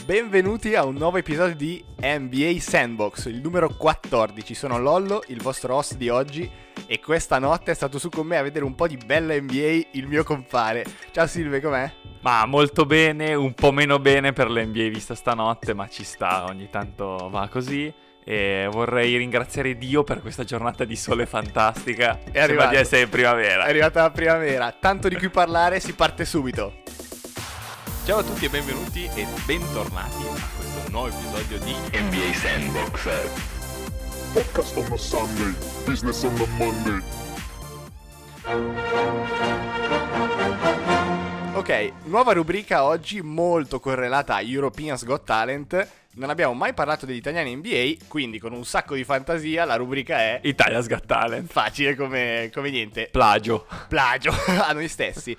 Benvenuti a un nuovo episodio di NBA Sandbox, il numero 14. Sono Lollo, il vostro host di oggi, e questa notte è stato su con me a vedere un po' di bella NBA il mio compare. Ciao Silve, com'è? Ma molto bene, un po' meno bene per l'NBA vista stanotte, ma ci sta, ogni tanto va così. E vorrei ringraziare Dio per questa giornata di sole fantastica. È arrivato. di essere in primavera. È arrivata la primavera, tanto di cui parlare, si parte subito. Ciao a tutti e benvenuti e bentornati a questo nuovo episodio di NBA Sandbox. Podcast on a Sunday, business on a Monday. Ok, nuova rubrica oggi molto correlata a Europeans Got Talent. Non abbiamo mai parlato degli italiani NBA, quindi con un sacco di fantasia la rubrica è Italia's Got Talent. facile come, come niente. Plagio. Plagio a noi stessi.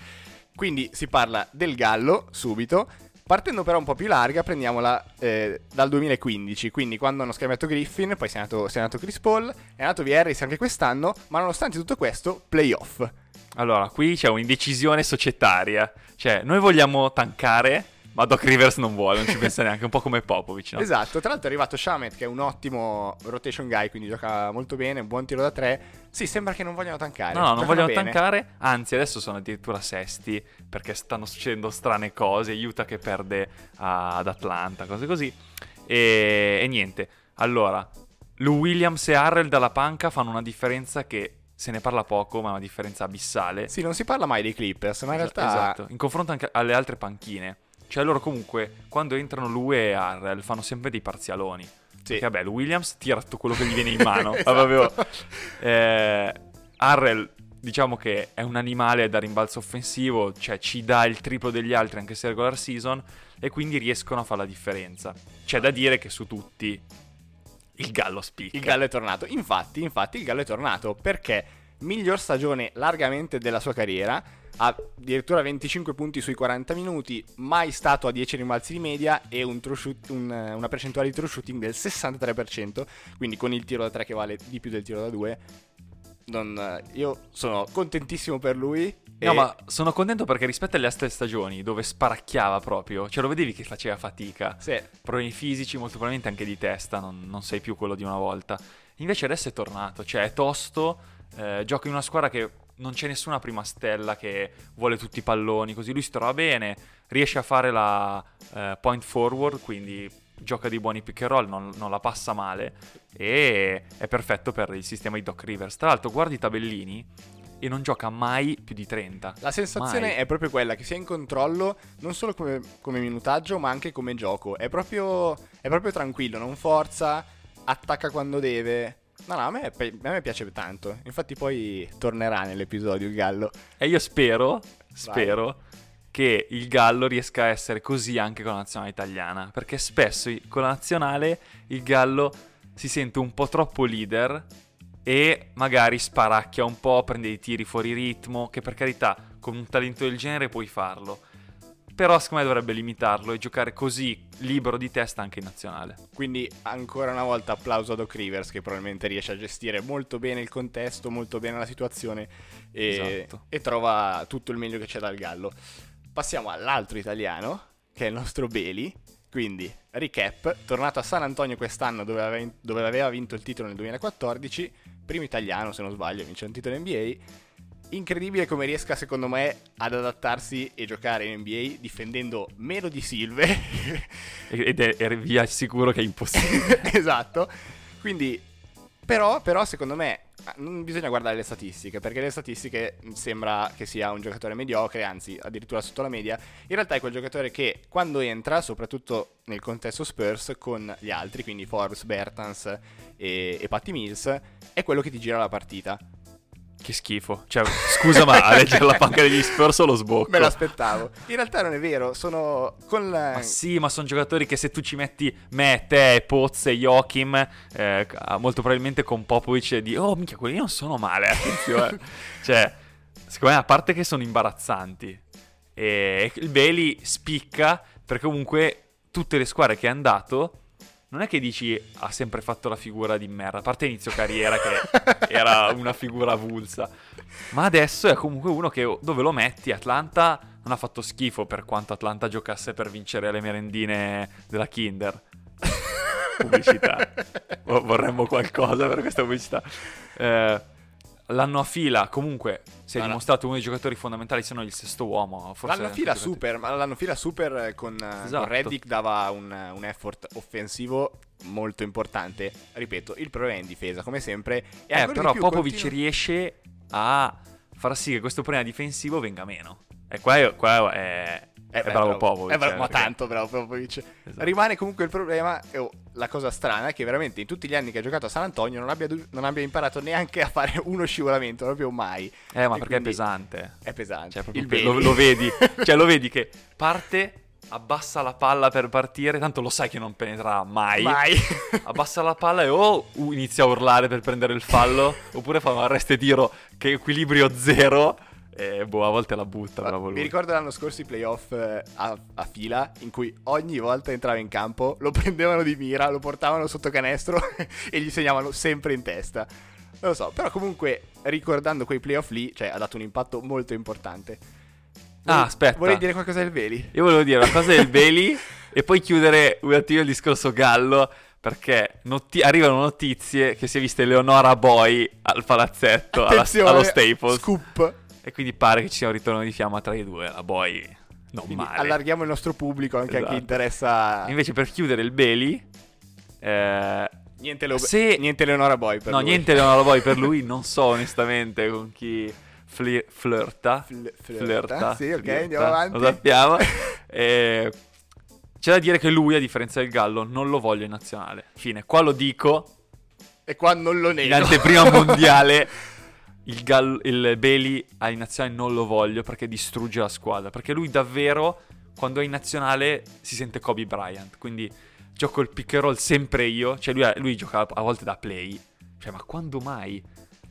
Quindi si parla del Gallo subito. Partendo però un po' più larga, prendiamola eh, dal 2015, quindi quando hanno scambiato Griffin, poi si è nato, si è nato Chris Paul, è nato V. Harris anche quest'anno, ma nonostante tutto questo, playoff. Allora, qui c'è un'indecisione societaria. Cioè, noi vogliamo tankare, ma Doc Rivers non vuole, non ci pensa neanche, un po' come Popovic, no? Esatto, tra l'altro è arrivato Shamet che è un ottimo rotation guy, quindi gioca molto bene, buon tiro da tre. Sì, sembra che non vogliano tankare. No, no, non vogliono bene. tankare, anzi adesso sono addirittura sesti perché stanno succedendo strane cose, Utah che perde a- ad Atlanta, cose così. E, e niente, allora, Lou Williams e Harrell dalla panca fanno una differenza che se ne parla poco, ma è una differenza abissale. Sì, non si parla mai dei Clippers, ma in realtà... Esatto, in confronto anche alle altre panchine. Cioè loro comunque, quando entrano lui e Harrell, fanno sempre dei parzialoni. Sì. Perché vabbè, il Williams tira tutto quello che gli viene in mano. Esatto. Proprio, eh, Harrell, diciamo che è un animale da rimbalzo offensivo, cioè ci dà il triplo degli altri anche se è regular season, e quindi riescono a fare la differenza. C'è da dire che su tutti il Gallo spicca. Il Gallo è tornato. Infatti, infatti, il Gallo è tornato perché miglior stagione largamente della sua carriera. Ha addirittura 25 punti sui 40 minuti, mai stato a 10 rimbalzi di media e un shoot- un- una percentuale di true shooting del 63%, quindi con il tiro da 3 che vale di più del tiro da 2. Non- io sono contentissimo per lui. No, e- ma sono contento perché rispetto alle altre stagioni, dove sparacchiava proprio, cioè lo vedevi che faceva fatica. Sì, problemi fisici, molto probabilmente anche di testa, non, non sei più quello di una volta. Invece adesso è tornato, cioè è tosto, eh, gioca in una squadra che non c'è nessuna prima stella che vuole tutti i palloni, così lui si trova bene, riesce a fare la eh, point forward, quindi gioca di buoni pick and roll, non, non la passa male e è perfetto per il sistema di Doc Rivers. Tra l'altro guardi i tabellini e non gioca mai più di 30. La sensazione Mai. è proprio quella che sia in controllo non solo come, come minutaggio ma anche come gioco. È proprio, è proprio tranquillo, non forza, attacca quando deve. No, no, a me, a me piace tanto. Infatti poi tornerà nell'episodio il gallo. E io spero, spero che il Gallo riesca a essere così anche con la nazionale italiana, perché spesso con la nazionale il Gallo si sente un po' troppo leader e magari sparacchia un po', prende i tiri fuori ritmo, che per carità con un talento del genere puoi farlo. Però secondo me dovrebbe limitarlo e giocare così libero di testa anche in nazionale. Quindi ancora una volta applauso a Doc Rivers che probabilmente riesce a gestire molto bene il contesto, molto bene la situazione e, Esatto. e trova tutto il meglio che c'è dal gallo. Passiamo all'altro italiano, che è il nostro Beli. Quindi, recap, tornato a San Antonio quest'anno dove aveva, dove aveva vinto il titolo nel 2014, primo italiano se non sbaglio, vince un titolo NBA. Incredibile come riesca secondo me ad adattarsi e giocare in NBA difendendo meno di Silve Ed è, è vi assicuro che è impossibile. esatto. Quindi, però, però, secondo me non bisogna guardare le statistiche, perché le statistiche mh, sembra che sia un giocatore mediocre, anzi addirittura sotto la media. In realtà è quel giocatore che quando entra, soprattutto nel contesto Spurs, con gli altri, quindi Forbes, Bertans e, e Patty Mills, è quello che ti gira la partita. Che schifo. Cioè, scusa, ma a leggere la panca degli Spurs lo sbocco? Me l'aspettavo. In realtà non è vero, sono con la... Ma sì, ma sono giocatori che se tu ci metti me, te, Pozze, Joachim, eh, molto probabilmente con Popovic di oh minchia, quelli non sono male, attenzione. cioè, secondo me a parte che sono imbarazzanti e il Bailey spicca perché comunque tutte le squadre che è andato non è che dici ha sempre fatto la figura di merda, a parte inizio carriera che era una figura avulsa, ma adesso è comunque uno che dove lo metti, Atlanta non ha fatto schifo per quanto Atlanta giocasse per vincere le merendine della Kinder. pubblicità. Vo- Vorremmo qualcosa per questa pubblicità. Eh, l'anno a fila, comunque, si è no. dimostrato uno dei giocatori fondamentali, se non il sesto uomo. Forse L'anno anche fila super, ma l'anno fila super eh, con, eh, Esatto. con Reddick dava un, un effort offensivo molto importante. Ripeto, il problema è in difesa, come sempre. Eh, però Popovic continua- riesce a far sì che questo problema difensivo venga meno. E qua è, qua è, Eh, è beh, bravo Popovic. È bravo, eh, ma perché- tanto bravo Popovic. Esatto. Rimane comunque il problema, oh, la cosa strana è che veramente in tutti gli anni che ha giocato a San Antonio non abbia, non abbia imparato neanche a fare uno scivolamento, proprio mai. Eh, ma E perché è pesante. È pesante. Cioè, pe- lo, lo vedi, cioè lo vedi che parte, abbassa la palla per partire, tanto lo sai che non penetrerà mai. Mai. Abbassa la palla e o uh, inizia a urlare per prendere il fallo, oppure fa un arresto e tiro che equilibrio zero e boh, a volte la butta, bravo Mi ricordo l'anno scorso i playoff eh, a, a fila in cui ogni volta entrava in campo, lo prendevano di mira, lo portavano sotto canestro e gli segnavano sempre in testa. Non lo so, però comunque ricordando quei playoff lì, cioè ha dato un impatto molto importante. Ah, aspetta. Vorrei dire qualcosa del Veli? Io volevo dire una cosa del Bailey e poi chiudere un attimo il discorso Gallo perché noti- arrivano notizie che si è vista Eleonora Boy al palazzetto, alla- allo Staples. Scoop. E quindi pare che ci sia un ritorno di fiamma tra i due. La Boy non Quindi male. allarghiamo il nostro pubblico anche a chi Esatto. interessa. Invece per chiudere il Bailey... eh, niente, Leo- se- niente Leonora Boy per no, lui. niente Eleonora Boy per lui. Non so onestamente con chi fli- flirta. Fl- flirta. Sì, ok, flirta, andiamo avanti. Lo sappiamo. Eh, c'è da dire che lui, a differenza del Gallo, non lo voglio in nazionale. Fine. Qua lo dico. E qua non lo nego. In anteprima mondiale, il, Gallo, il Bailey in nazionale non lo voglio perché distrugge la squadra. Perché lui davvero, quando è in nazionale, si sente Kobe Bryant. Quindi gioco il pick and roll sempre io. Cioè lui, lui gioca a volte da play. Cioè, ma quando mai?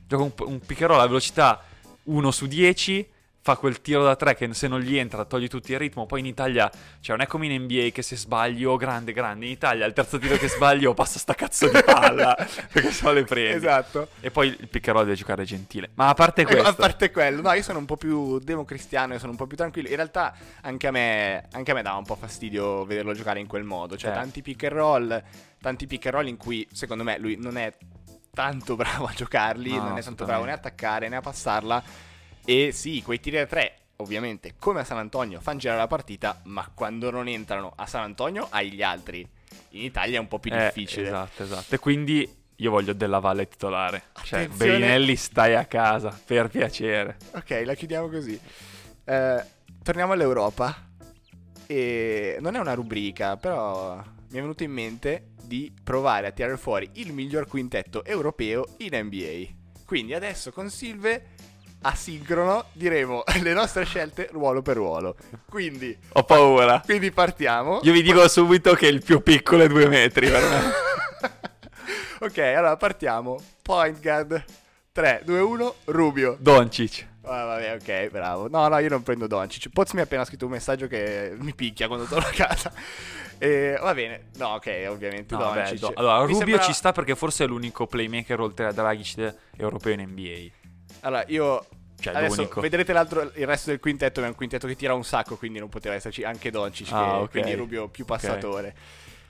Gioca un, un pick and roll a velocità 1 su 10. Fa quel tiro da 3 che se non gli entra togli tutto il ritmo. Poi in Italia, cioè non è come in NBA che se sbagli oh grande grande. In Italia il terzo tiro che sbagli oh passa sta cazzo di palla. perché se no le prendi. Esatto. E poi il pick and roll deve giocare gentile. Ma a parte Ecco, questo, a parte quello, no, io sono un po' più democristiano, io sono un po' più tranquillo. In realtà anche a me, anche a me dava un po' fastidio vederlo giocare in quel modo. Cioè, Eh. tanti pick and roll, tanti pick and roll in cui, secondo me, lui non è tanto bravo a giocarli, No, non no, è tanto bravo né a attaccare né a passarla. E sì, quei tiri da tre, ovviamente, come a San Antonio, fanno girare la partita, ma quando non entrano a San Antonio, hai gli altri. In Italia è un po' più Eh, difficile. Esatto, esatto. E quindi io voglio Della Valle titolare. Cioè, Attenzione. Bellinelli stai a casa, per piacere. Ok, la chiudiamo così. Eh, torniamo all'Europa. E non è una rubrica, però mi è venuto in mente di provare a tirare fuori il miglior quintetto europeo in NBA. Quindi adesso con Silve, asincrono, diremo le nostre scelte ruolo per ruolo. Quindi, Ho paura. quindi partiamo. Io vi dico subito che il più piccolo è due metri per me. ok, allora partiamo. Point guard. 3, 2, 1, Rubio. Doncic. Ah, vabbè, ok, bravo. No, no, io non prendo Doncic. Poz mi ha appena scritto un messaggio che mi picchia quando torno a casa. E, va bene. No, ok, ovviamente No, vabbè, Doncic. Do- allora, Mi Rubio sembra- ci sta perché forse è l'unico playmaker oltre a Dragic europeo in NBA. Allora, io... Cioè, Adesso l'unico. vedrete l'altro, il resto del quintetto è un quintetto che tira un sacco, quindi non poteva esserci anche Doncic, Ah, che- ok. quindi Rubio più passatore.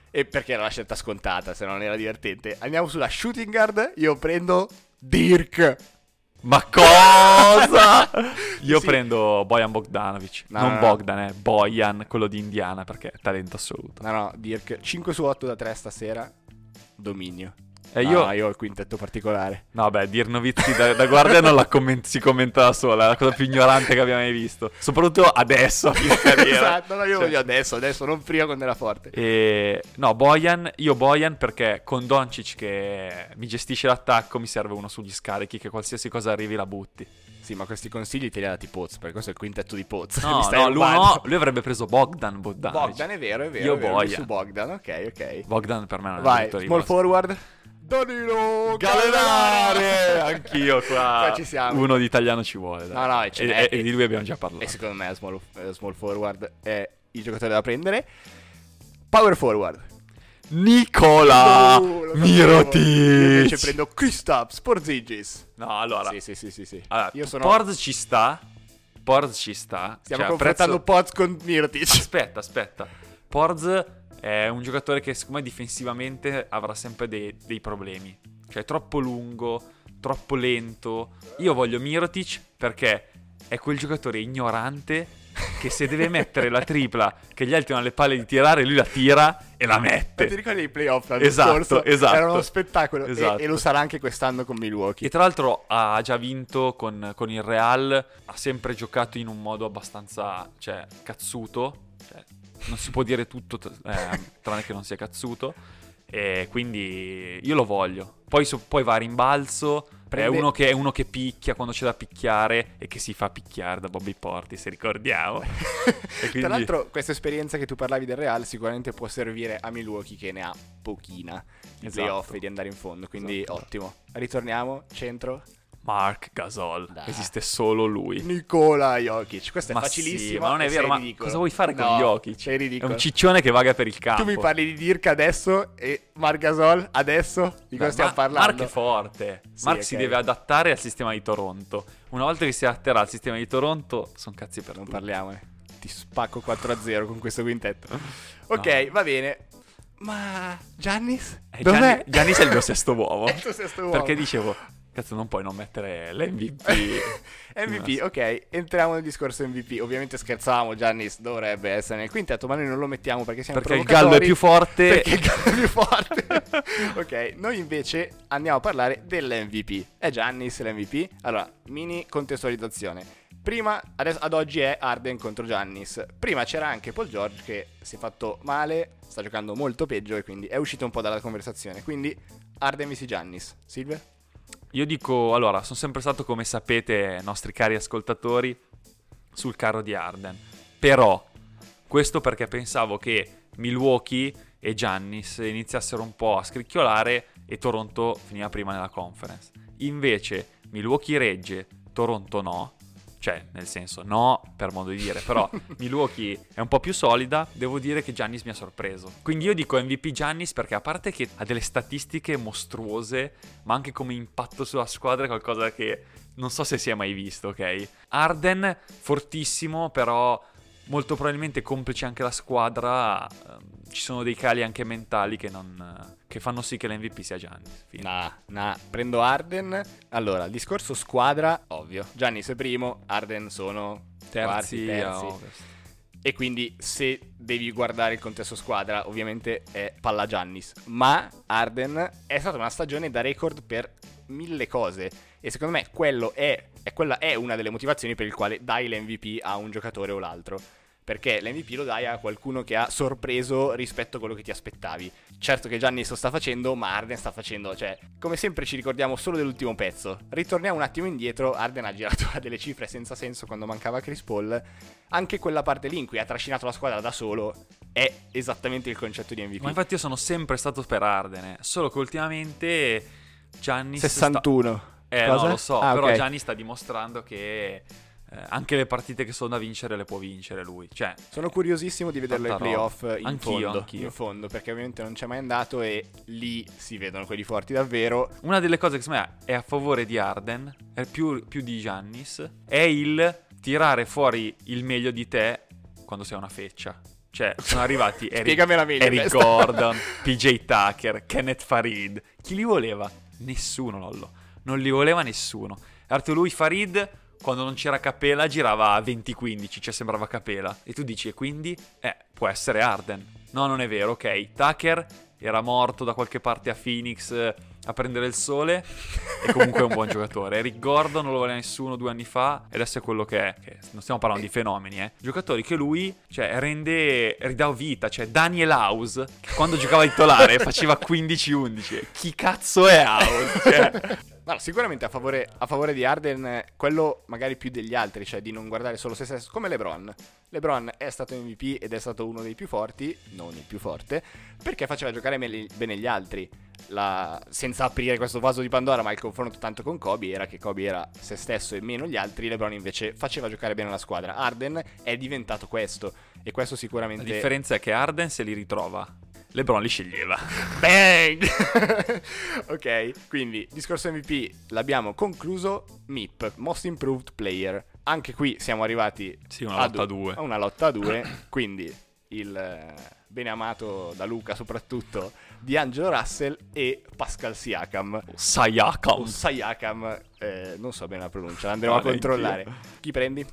E perché era la scelta scontata, se no non era divertente. Andiamo sulla shooting guard, io prendo Dirk. Ma cosa? Io Sì. prendo Bojan Bogdanovic. No, non no, no. Bogdan, eh, Bojan, quello di Indiana, perché è talento assoluto. No, no, Dirk. 5 su 8 da 3 stasera. Dominio. E No, io, no, io ho il quintetto particolare. No, beh, Dir Nowitzki da, da guardia non la comment- si commenta da sola, è la cosa più ignorante che abbiamo mai visto. Soprattutto adesso, a fine carriera. esatto, no, io Cioè, voglio adesso, adesso, non prima quando era forte. E, no, Bojan, io Bojan perché con Doncic che mi gestisce l'attacco mi serve uno sugli scarichi che qualsiasi cosa arrivi la butti. Sì, ma questi consigli te li ha dati Poz, perché questo è il quintetto di Poz. No, no, lui, no, lui avrebbe preso Bogdan Bogdanovic. Bogdan è vero, è vero. Io è vero, Bojan. su Bogdan, ok, ok. Bogdan per me non è Vai, small basket. forward. Danilo Gallenare! Anch'io qua. Ci siamo. Uno di italiano ci vuole. dai. No, no, e ce e, e- di lui abbiamo già parlato. E secondo me small, eh, small forward è il giocatore da prendere. Power forward. Nicola sapevo. Io invece Mirotic. prendo Kristaps Porzingis. No, allora. Sì, sì, sì, sì, sì. allora, Io sono Porz ci sta. Porz ci sta. Stiamo cioè, confrontando apprezzo- Poz con Mirtic. Aspetta, aspetta. Porz è un giocatore che secondo me difensivamente avrà sempre dei, dei problemi. Cioè è troppo lungo, troppo lento. Io voglio Mirotic perché è quel giocatore ignorante che se deve mettere la tripla che gli altri hanno le palle di tirare, lui la tira e la Ma ti mette. ricordi i playoff l'anno Esatto, scorso? esatto. Era uno spettacolo e- Esatto. e, lo sarà anche quest'anno con Milwaukee. E tra l'altro ha già vinto con, con il Real, ha sempre giocato in un modo abbastanza, cioè, cazzuto, cioè, non si può dire tutto eh, tranne che non sia cazzuto, e quindi io lo voglio. Poi, so- poi va a rimbalzo, Prende- è, uno che, è uno che picchia quando c'è da picchiare e che si fa picchiare da Bobby Porti, se ricordiamo. Quindi- Tra l'altro, questa esperienza che tu parlavi del Real sicuramente può servire a Milwaukee che ne ha pochina di Esatto. playoff e di andare in fondo. Quindi Esatto. ottimo. Ritorniamo, centro. Mark Gasol, Dai. esiste solo lui. Nicola Jokic. Questo è Ma facilissimo. sì, ma non è vero, ma ridicolo. cosa vuoi fare con No, Jokic? Sei È ridicolo. un ciccione che vaga per il campo. tu mi parli di Dirk adesso e Marc Gasol adesso? Di cosa stiamo Ma- parlando? Mark è forte. Sì, Mark si ok. deve adattare al sistema di Toronto. Una volta che si adatterà al sistema di Toronto, sono cazzi per Non tutti. parliamone. Ti spacco 4-0 con questo quintetto. Ok, va bene. Ma Giannis? Eh, Dov'è? Gianni- Giannis è il mio sesto uovo. È il tuo sesto uomo. Perché dicevo, cazzo, non puoi non mettere l'MVP. MVP, ok, entriamo nel discorso MVP. Ovviamente scherzavamo, Giannis dovrebbe essere nel quintetto, ma noi non lo mettiamo perché siamo Perché il gallo è più forte. Perché il gallo è più forte. ok, noi invece andiamo a parlare dell'MVP. È Giannis l'MVP? Allora, mini contestualizzazione. Prima, adesso, ad oggi è Arden contro Giannis. Prima c'era anche Paul George che si è fatto male, sta giocando molto peggio e quindi è uscito un po' dalla conversazione. Quindi Arden vs Giannis. Silver? Io dico, allora, sono sempre stato, come sapete, nostri cari ascoltatori, sul carro di Arden. Però, questo perché pensavo che Milwaukee e Giannis iniziassero un po' a scricchiolare e Toronto finiva prima nella conference. Invece, Milwaukee regge, Toronto no. Cioè, nel senso, no per modo di dire, però Milwaukee è un po' più solida, devo dire che Giannis mi ha sorpreso. Quindi io dico MVP Giannis perché a parte che ha delle statistiche mostruose, ma anche come impatto sulla squadra è qualcosa che non so se si è mai visto, ok? Arden fortissimo, però molto probabilmente complice anche la squadra, ehm, ci sono dei cali anche mentali che, non, che fanno sì che l'MVP sia Giannis. Fine. Nah, nah, prendo Arden. Allora, il discorso squadra, ovvio. Giannis è primo, Arden sono quarti, Terzi, a terzi. E quindi se devi guardare il contesto squadra, ovviamente è palla Giannis. Ma Arden è stata una stagione da record per mille cose. E secondo me quello è, è- quella è una delle motivazioni per il quale dai l'MVP a un giocatore o l'altro. Perché l'MVP lo dai a qualcuno che ha sorpreso rispetto a quello che ti aspettavi. Certo che Giannis lo sta facendo, ma Arden sta facendo, cioè, come sempre ci ricordiamo solo dell'ultimo pezzo. Ritorniamo un attimo indietro, Arden ha girato a delle cifre senza senso quando mancava Chris Paul. Anche quella parte lì in cui ha trascinato la squadra da solo è esattamente il concetto di MVP. Ma infatti io sono sempre stato per Arden, eh. solo che ultimamente Giannis... sta- 61. Eh Cosa? no, lo so, Ah, però ok. Gianni sta dimostrando che eh, anche le partite che sono da vincere le può vincere lui. Cioè, Sono curiosissimo di vederlo ai playoff in Anch'io, fondo, anch'io. in fondo, perché ovviamente non c'è mai andato e lì si vedono quelli forti davvero. una delle cose che secondo me è a favore di Arden, è più, più di Giannis, è il tirare fuori il meglio di te quando sei una feccia. Cioè, sono arrivati Eric, meglio Eric. Gordon, PJ Tucker, Kenneth Farid. Chi li voleva? Nessuno, Lollo. Non li voleva nessuno. Arto lui Farid, quando non c'era Capela, girava a 20-15, cioè sembrava Capela. E tu dici, e quindi? Eh, può essere Arden. No, non è vero, ok. Tucker era morto da qualche parte a Phoenix eh, a prendere il sole e comunque è un buon giocatore. Eric Gordon non lo voleva nessuno due anni fa e adesso è quello che è. Che non stiamo parlando di fenomeni, eh. Giocatori che lui, cioè, rende, ridà vita. Cioè, Daniel House, che quando giocava titolare faceva 15-11. Chi cazzo è House? Cioè, No, sicuramente a favore, a favore di Arden, quello magari più degli altri, cioè di non guardare solo se stesso, come LeBron. LeBron è stato MVP ed è stato uno dei più forti, non il più forte, perché faceva giocare bene gli altri. La- senza aprire questo vaso di Pandora, ma il confronto tanto con Kobe era che Kobe era se stesso e meno gli altri, LeBron invece faceva giocare bene la squadra. Arden è diventato questo e questo la sicuramente... differenza è che Arden se li ritrova. LeBron li sceglieva. Bang! ok, quindi discorso MVP l'abbiamo concluso. MIP, Most Improved Player. Anche qui siamo arrivati Sì, una a lotta du- due. a una lotta a due, quindi il eh, bene amato da Luca soprattutto di Angelo Russell e Pascal Siakam. Sayakam. O Sayakam, eh, non so bene la pronuncia, andremo a controllare. Chi prendi?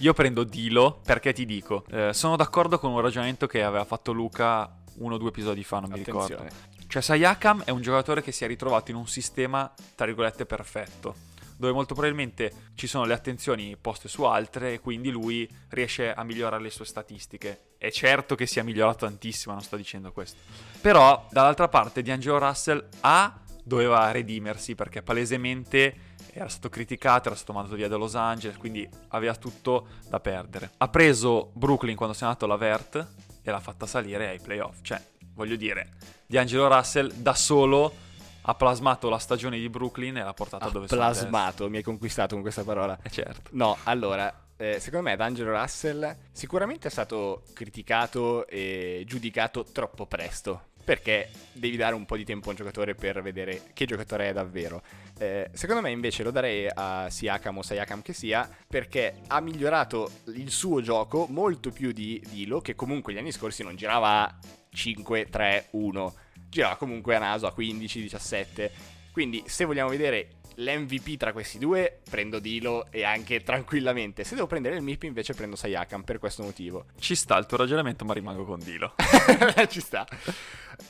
Io prendo Dilo perché ti dico, eh, sono d'accordo con un ragionamento che aveva fatto Luca uno o due episodi fa, non mi ricordo. Cioè Sayakam è un giocatore che si è ritrovato in un sistema, tra virgolette, perfetto, dove molto probabilmente ci sono le attenzioni poste su altre e quindi lui riesce a migliorare le sue statistiche. È certo che sia migliorato tantissimo, non sto dicendo questo. Però, dall'altra parte, D'Angelo Russell A doveva redimersi perché palesemente era stato criticato, era stato mandato via da Los Angeles, quindi aveva tutto da perdere. Ha preso Brooklyn quando si è andato alla Vert e l'ha fatta salire ai playoff. Cioè, voglio dire, D'Angelo Russell da solo ha plasmato la stagione di Brooklyn e l'ha portata Ha dove sono plasmato, mi hai conquistato con questa parola. Eh certo. No, allora, eh, secondo me D'Angelo Russell sicuramente è stato criticato e giudicato troppo presto. Perché devi dare un po' di tempo a un giocatore per vedere che giocatore è davvero. Eh, secondo me invece lo darei a Siakam o Sayakam che sia perché ha migliorato il suo gioco molto più di Dilo che comunque gli anni scorsi non girava a 5-3-1, girava comunque a naso a 15-17. Quindi se vogliamo vedere l'MVP tra questi due, prendo Dilo e anche tranquillamente. Se devo prendere il MIP invece prendo Sayakam per questo motivo. Ci sta il tuo ragionamento, ma rimango con Dilo. Ci sta.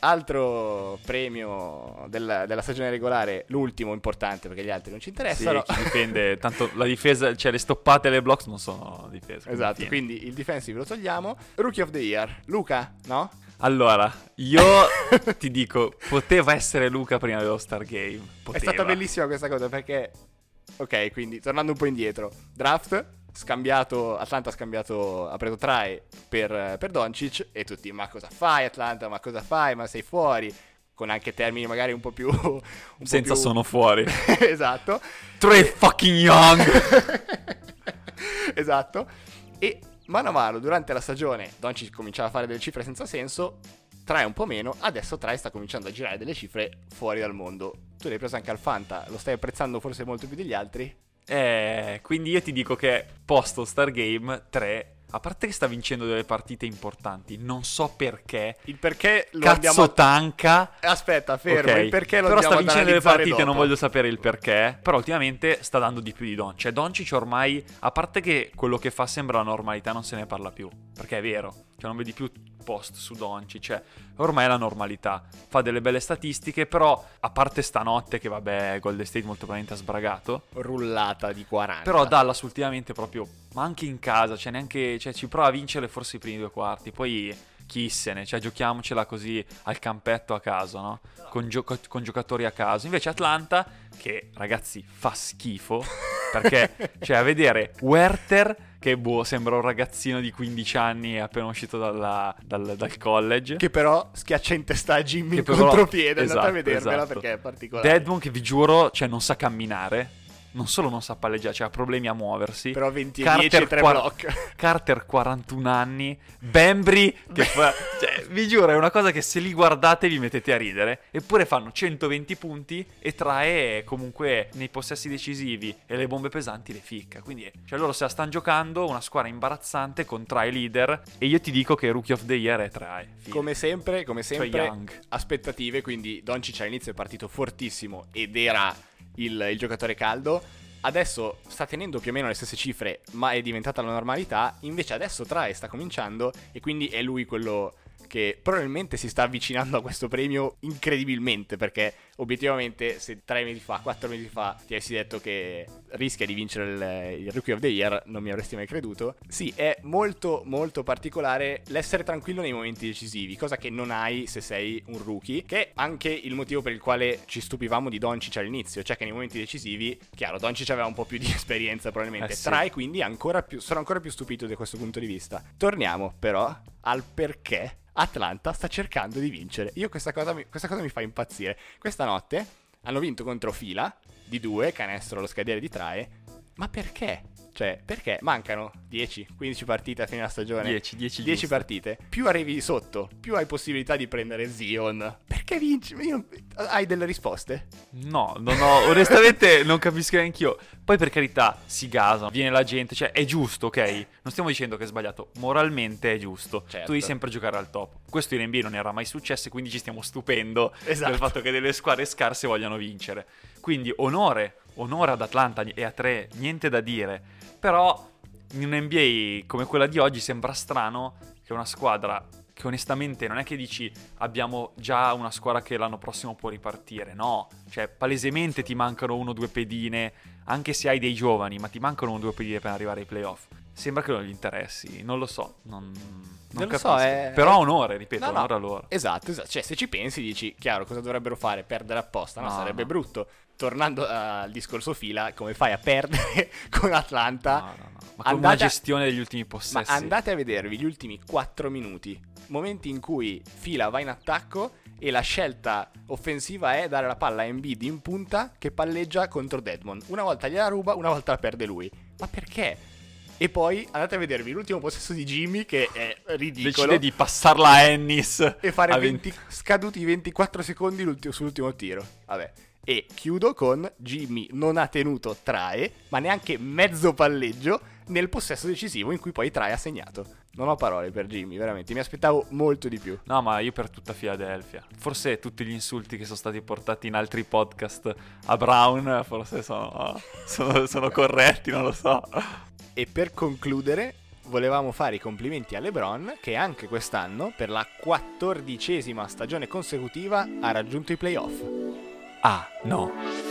Altro premio del- della stagione regolare, l'ultimo importante perché gli altri non ci Sì, interessano. chi difende, tanto la difesa, cioè le stoppate e le blocks non sono difese. Esatto, tieni. quindi il defensive lo togliamo. Rookie of the Year, Luca, no? Allora, io ti dico, poteva essere Luca prima dello Star Game. È stata bellissima questa cosa perché... Ok, quindi tornando un po' indietro. Draft, scambiato, Atlanta ha scambiato, ha preso Trae per, per Doncic e tutti, ma cosa fai Atlanta, ma cosa fai, ma sei fuori? Con anche termini magari un po' più... un po' Senza più- sono fuori. esatto. Trey fucking Young. esatto. E mano a mano durante la stagione Doncic cominciava a fare delle cifre senza senso, Trae un po' meno, adesso Trae sta cominciando a girare delle cifre fuori dal mondo. Tu l'hai preso anche al Fanta, lo stai apprezzando forse molto più degli altri? Eh, quindi io ti dico che posto Star Game 3, a parte che sta vincendo delle partite importanti, non so perché. Il perché lo Cazzo andiamo tanca. Aspetta, fermo, Ok, il perché lo Però sta vincendo delle partite, non dopo. voglio sapere il perché. Però ultimamente sta dando di più di Doncic. Cioè, Doncic ormai, a parte che quello che fa sembra la normalità, non se ne parla più. Perché è vero. Cioè, non vedi più post su Doncic. Cioè, ormai è la normalità. Fa delle belle statistiche, però, a parte stanotte, che vabbè, Golden State molto probabilmente ha sbragato. Rullata di 40. Però Dallas ultimamente proprio, ma anche in casa, cioè neanche, cioè ci prova a vincere forse i primi due quarti, poi chi se ne, cioè giochiamocela così al campetto a caso, no? Con, gio- con giocatori a caso. Invece Atlanta, che ragazzi fa schifo, perché cioè a vedere Werther, che boh, sembra un ragazzino di 15 anni appena uscito dalla- dal, dal college. Che però schiaccia in testa a Jimmy Che in però- contropiede, andate a esatto, vedervela esatto. perché è particolare. Deadmon che vi giuro, cioè non sa camminare. Non solo non sa palleggiare, cioè ha problemi a muoversi. Però 20 e Carter 10 e 3 quar- block. Carter 41 anni, Bembry che fa... Cioè, vi giuro, è una cosa che se li guardate vi mettete a ridere. Eppure fanno 120 punti e trae comunque nei possessi decisivi e le bombe pesanti le ficca. Quindi, cioè loro se la stanno giocando, una squadra imbarazzante con Trae leader. E io ti dico che Rookie of the Year è Trae. Come sempre, come Trae sempre, aspettative, quindi Doncic all'inizio è partito fortissimo ed era il, il giocatore caldo. Adesso sta tenendo più o meno le stesse cifre, ma è diventata la normalità. Invece adesso Trae sta cominciando e quindi è lui quello che probabilmente si sta avvicinando a questo premio incredibilmente perché obiettivamente se tre mesi fa, quattro mesi fa ti avessi detto che rischia di vincere il, il Rookie of the Year non mi avresti mai creduto. Sì, è molto molto particolare l'essere tranquillo nei momenti decisivi, cosa che non hai se sei un rookie, che è anche il motivo per il quale ci stupivamo di Doncic all'inizio, cioè che nei momenti decisivi, chiaro, Doncic aveva un po' più di esperienza probabilmente, Eh sì. Trae quindi ancora più, sono ancora più stupito da questo punto di vista. Torniamo però al perché Atlanta sta cercando di vincere. Io questa cosa mi, questa cosa mi fa impazzire. Questa notte hanno vinto contro Fila di due, canestro allo scadere di Trae. Ma perché? Cioè, perché mancano 10, 15 partite a fine della stagione? 10, 10, 10 giusto. partite. Più arrivi sotto, più hai possibilità di prendere Zion. Perché Perché vinci? Io- Hai delle risposte? No, no, no, onestamente non capisco neanche io. Poi per carità, si gasano, viene la gente, cioè è giusto, ok? Non stiamo dicendo che è sbagliato, moralmente è giusto. Certo. Tu devi sempre giocare al top. Questo in NBA non era mai successo e quindi ci stiamo stupendo Esatto. del fatto che delle squadre scarse vogliano vincere. Quindi onore, onore ad Atlanta e a tre, niente da dire. Però in un NBA come quella di oggi sembra strano che una squadra che onestamente non è che dici abbiamo già una squadra che l'anno prossimo può ripartire, no, cioè palesemente ti mancano uno o due pedine, anche se hai dei giovani, ma ti mancano uno o due pedine per arrivare ai playoff. Sembra che non gli interessi, non lo so, non, non Non lo capisco. so, è- Però onore, ripeto, No, no. onore a loro. Esatto, esatto. Cioè, se ci pensi, dici, chiaro, cosa dovrebbero fare? Perdere apposta? No, No, sarebbe no. brutto. Tornando al discorso fila, come fai a perdere con Atlanta? No, no, no. Ma con Andate una gestione degli ultimi Ma possessi. andate a vedervi gli ultimi 4 minuti, momenti in cui Fila va in attacco e la scelta offensiva è dare la palla a Embiid in punta che palleggia contro Deadmond. Una volta gliela ruba, una volta la perde lui. Ma perché? E poi andate a vedervi l'ultimo possesso di Jimmy che è ridicolo. Decide di passarla a Ennis e fare a 20 scaduti 24 secondi l'ultimo- sull'ultimo tiro. Vabbè. E chiudo con Jimmy non ha tenuto trae, ma neanche mezzo palleggio nel possesso decisivo in cui poi trae ha segnato. Non ho parole per Jimmy, veramente, mi aspettavo molto di più. No, ma io per tutta Philadelphia. Forse tutti gli insulti che sono stati portati in altri podcast a Brown, forse sono, sono, sono corretti, non lo so. E per concludere, volevamo fare i complimenti a LeBron che anche quest'anno, per la quattordicesima stagione consecutiva, ha raggiunto i playoff. Ah, no.